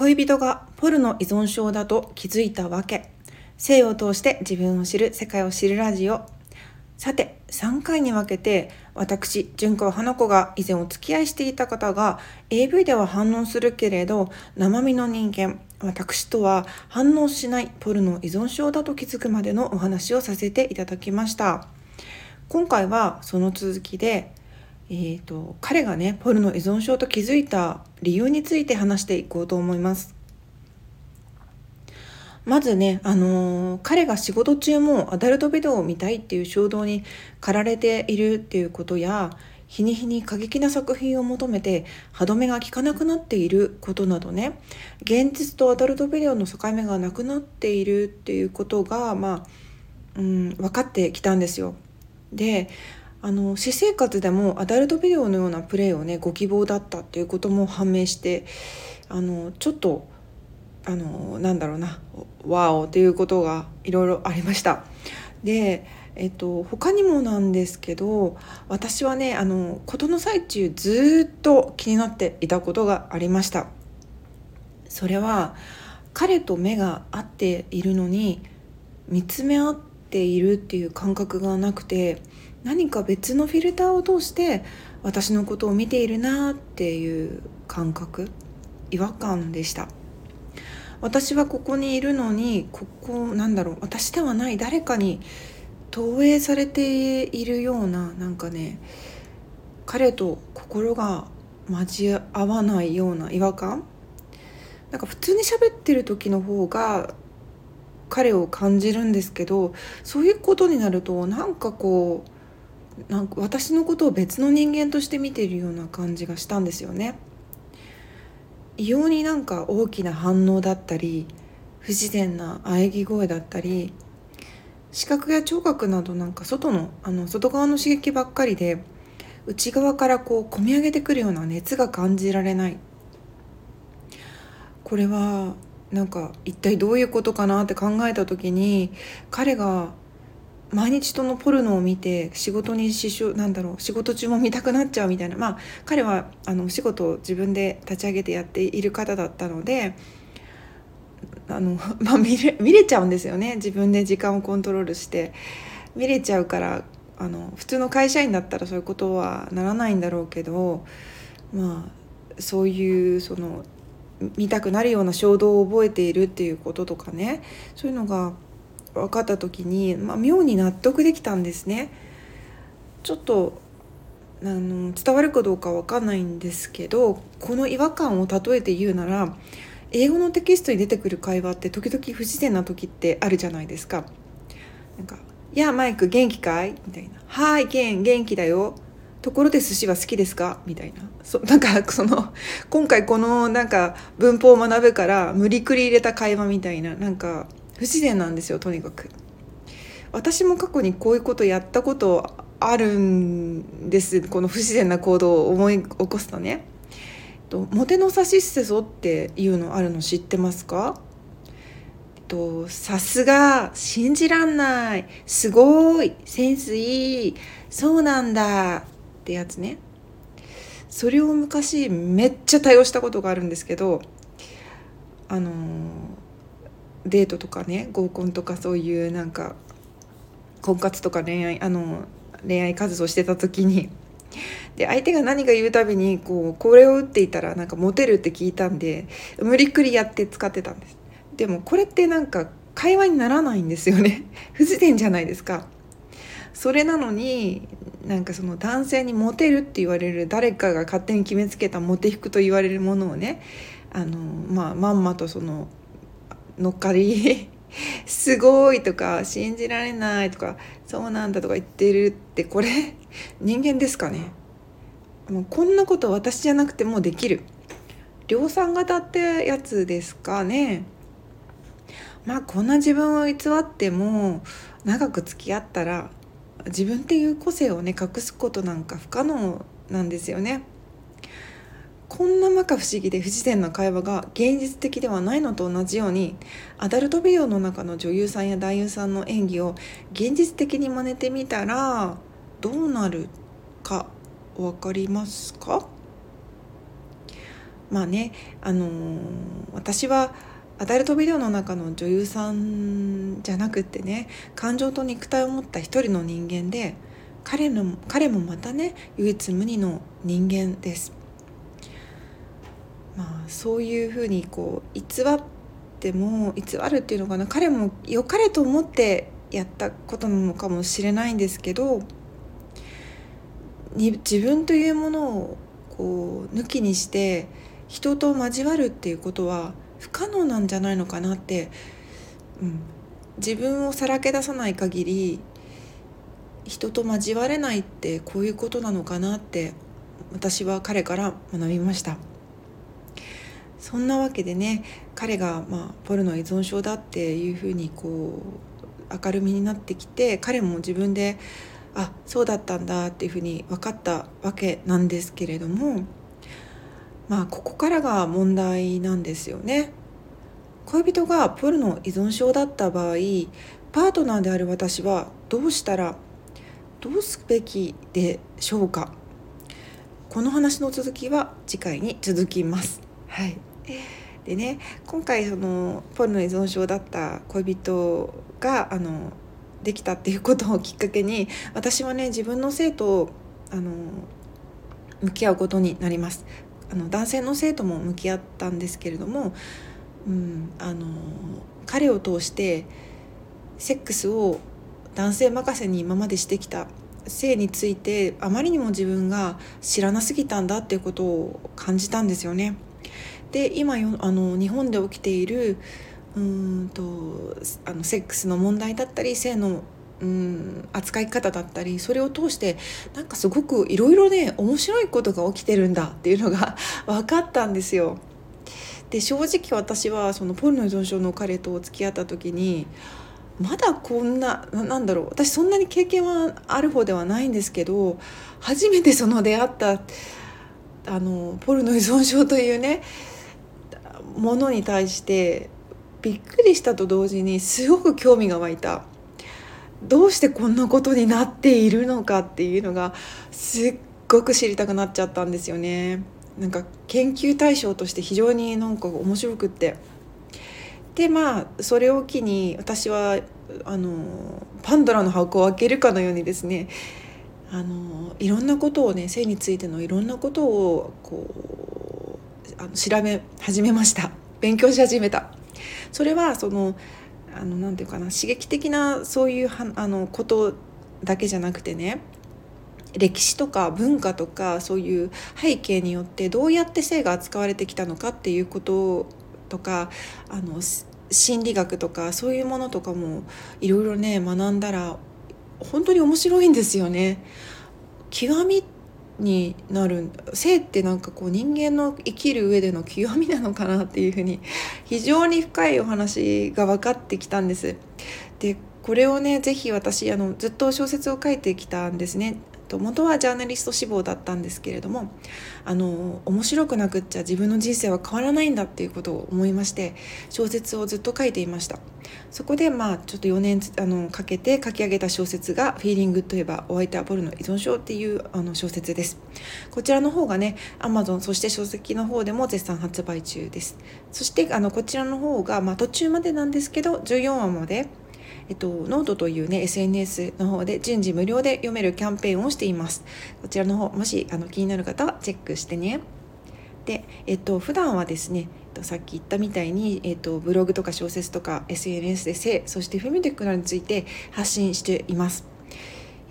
恋人がポルノ依存症だと気づいたわけ。性を通して自分を知る世界を知るラジオ。さて3回に分けて私純子花子が以前お付き合いしていた方が AV では反応するけれど生身の人間私とは反応しないポルノ依存症だと気づくまでのお話をさせていただきました。今回はその続きでえーと、彼がねポルノ依存症と気づいた理由について話していこうと思います。まずね、あのー、彼が仕事中もアダルトビデオを見たいっていう衝動に駆られているっていうことや日に日に過激な作品を求めて歯止めが効かなくなっていることなどね現実とアダルトビデオの境目がなくなっているっていうことがまあ、うん、分かってきたんですよ。であの私生活でもアダルトビデオのようなプレイをねご希望だったっていうことも判明してあのちょっとあのなんだろうなワオっていうことがいろいろありました。でえっと、他にもなんですけど私はねあの事の最中ずっと気になっていたことがありましたそれは彼と目が合っているのに見つめ合っているっていう感覚がなくて何か別のフィルターを通して私のことを見ているなっていう感覚違和感でした。私はここにいるのにここなんだろう私ではない誰かに投影されているようななんかね彼と心が交わわないような違和感。なんか普通に喋ってる時の方が彼を感じるんですけどそういうことになるとなんかこうなんか私のことを別の人間として見ているような感じがしたんですよね。異様になんか大きな反応だったり不自然な喘ぎ声だったり視覚や聴覚などなんか外のあの外側の刺激ばっかりで内側からこう込み上げてくるような熱が感じられない。これはなんか一体どういうことかなって考えた時に彼が毎日とのポルノを見て仕事に支障なんだろう仕事中も見たくなっちゃうみたいな。まあ彼はあのお仕事を自分で立ち上げてやっている方だったのであの、まあ、見れ見れちゃうんですよね。自分で時間をコントロールして。見れちゃうからあの普通の会社員だったらそういうことはならないんだろうけどまあそういうその見たくなるような衝動を覚えているっていうこととかね。そういうのが分かった時に、まあ、妙に納得できたんですね。ちょっとあの伝わるかどうか分かんないんですけどこの違和感を例えて言うなら英語のテキストに出てくる会話って時々不自然な時ってあるじゃないですか。なんか「いやマイク元気かい?」みたいな「はいケン元気だよ」ところで寿司は好きですか？みたいなそなんかその今回このなんか文法を学ぶから無理くり入れた会話みたいななんか不自然なんですよとにかく。私も過去にこういうことやったことあるんです。この不自然な行動を思い起こすとね。とモテのサシステソっていうのあるの知ってますか？とさすが信じらんない。すごい。センスいい。そうなんだ。ってやつね。それを昔めっちゃ多用したことがあるんですけどあのデートとかね合コンとかそういうなんか婚活とか恋愛あの恋愛活動してた時にで相手が何か言うたびにこうこれを打っていたらなんかモテるって聞いたんで無理くりやって使ってたんです。でもこれってなんか会話にならないんですよね。不自然じゃないですか。それなのになんかその男性にモテるって言われる誰かが勝手に決めつけたモテ服と言われるものをねあの、まあ、まんまとその乗っかり すごいとか信じられないとかそうなんだとか言ってるってこれ人間ですかね。もうこんなこと私じゃなくてもできる。量産型ってやつですかね。まあこんな自分を偽っても長く付き合ったら自分っていう個性をね隠すことなんか不可能なんですよね。こんな摩訶不思議で不自然な会話が現実的ではないのと同じようにアダルトビデオの中の女優さんや男優さんの演技を現実的に真似てみたらどうなるか分かりますか？まあねあのー、私はアダルトビデオの中の女優さんじゃなくってね感情と肉体を持った一人の人間で彼の彼もまたね唯一無二の人間です。まあ、そういうふうにこう偽っても偽るっていうのかな彼も良かれと思ってやったことなのかもしれないんですけどに自分というものをこう抜きにして人と交わるっていうことは不可能なんじゃないのかなって、うん、自分をさらけ出さない限り人と交われないってこういうことなのかなって私は彼から学びました。そんなわけでね彼が、まあ、ポルノ依存症だっていうふうにこう明るみになってきて彼も自分であそうだったんだっていうふうに分かったわけなんですけれどもまあここからが問題なんですよね。恋人がポルノ依存症だった場合パートナーである私はどうしたらどうすべきでしょうかこの話の続きは次回に続きます。はいでね今回そのポルノ依存症だった恋人があのできたっていうことをきっかけに私はね自分の生徒をあの向き合うことになりますあの男性の生徒も向き合ったんですけれども、うん、あの彼を通してセックスを男性任せに今までしてきた性についてあまりにも自分が知らなすぎたんだっていうことを感じたんですよね。で今あの日本で起きているうんとあのセックスの問題だったり性のうん扱い方だったりそれを通してなんかすごくいろいろね面白いことが起きてるんだっていうのが 分かったんですよ。で正直私はそのポルノ依存症の彼と付き合った時にまだこんななんだろう私そんなに経験はある方ではないんですけど初めてその出会ったあのポルノ依存症というねものに対してびっくりしたと同時にすごく興味が湧いた。どうしてこんなことになっているのかっていうのがすっごく知りたくなっちゃったんですよね。なんか研究対象として非常になんか面白くって。でまあそれを機に私はあのパンドラの箱を開けるかのようにですねあのいろんなことをね性についてのいろんなことをこうあの調べ始めました勉強し始めたそれはそのあのなていうかな刺激的なそういうはあのことだけじゃなくてね歴史とか文化とかそういう背景によってどうやって性が扱われてきたのかっていうこととかあの心理学とかそういうものとかもいろいろね学んだら本当に面白いんですよね。極みになる性ってなんかこう人間の生きる上での極みなのかなっていうふうに 非常に深いお話が分かってきたんです。でこれをね是非私あのずっと小説を書いてきたんですね。と元はジャーナリスト志望だったんですけれどもあの面白くなくっちゃ自分の人生は変わらないんだっていうことを思いまして小説をずっと書いていました。そこでまあちょっと4年あのかけて書き上げた小説が「フィーリングといえばお相手はポルノ依存症」っていうあの小説です。こちらの方がね Amazon そして書籍の方でも絶賛発売中です。そしてあのこちらの方が、まあ、途中までなんですけど14話までえっと、ノートというね SNS の方で順次無料で読めるキャンペーンをしています。こちらの方もしあの気になる方はチェックしてね。で、えっと、普段はですねさっき言ったみたいに、えっと、ブログとか小説とか SNS で性そしてフェミテックナについて発信しています。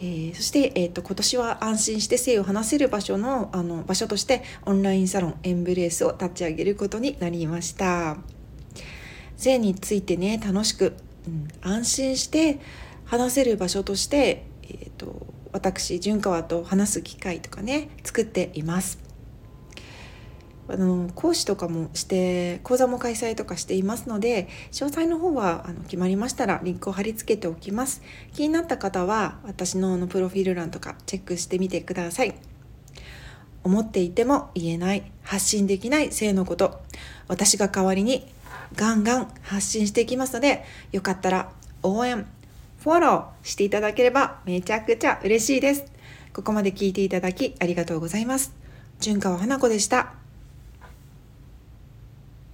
えー、そして、えーと、今年は安心して性を話せる場所のあの場所としてオンラインサロンエンブレースを立ち上げることになりました。性についてね楽しくうん、安心して話せる場所として、えーと、私純川と話す機会とかね作っています。あの講師とかもして講座も開催とかしていますので詳細の方はあの決まりましたらリンクを貼り付けておきます気になった方は私ののプロフィール欄とかチェックしてみてください思っていても言えない発信できない性のこと私が代わりにガンガン発信していきますので、よかったら応援、フォローしていただければめちゃくちゃ嬉しいです。ここまで聞いていただきありがとうございます。純川花子でした。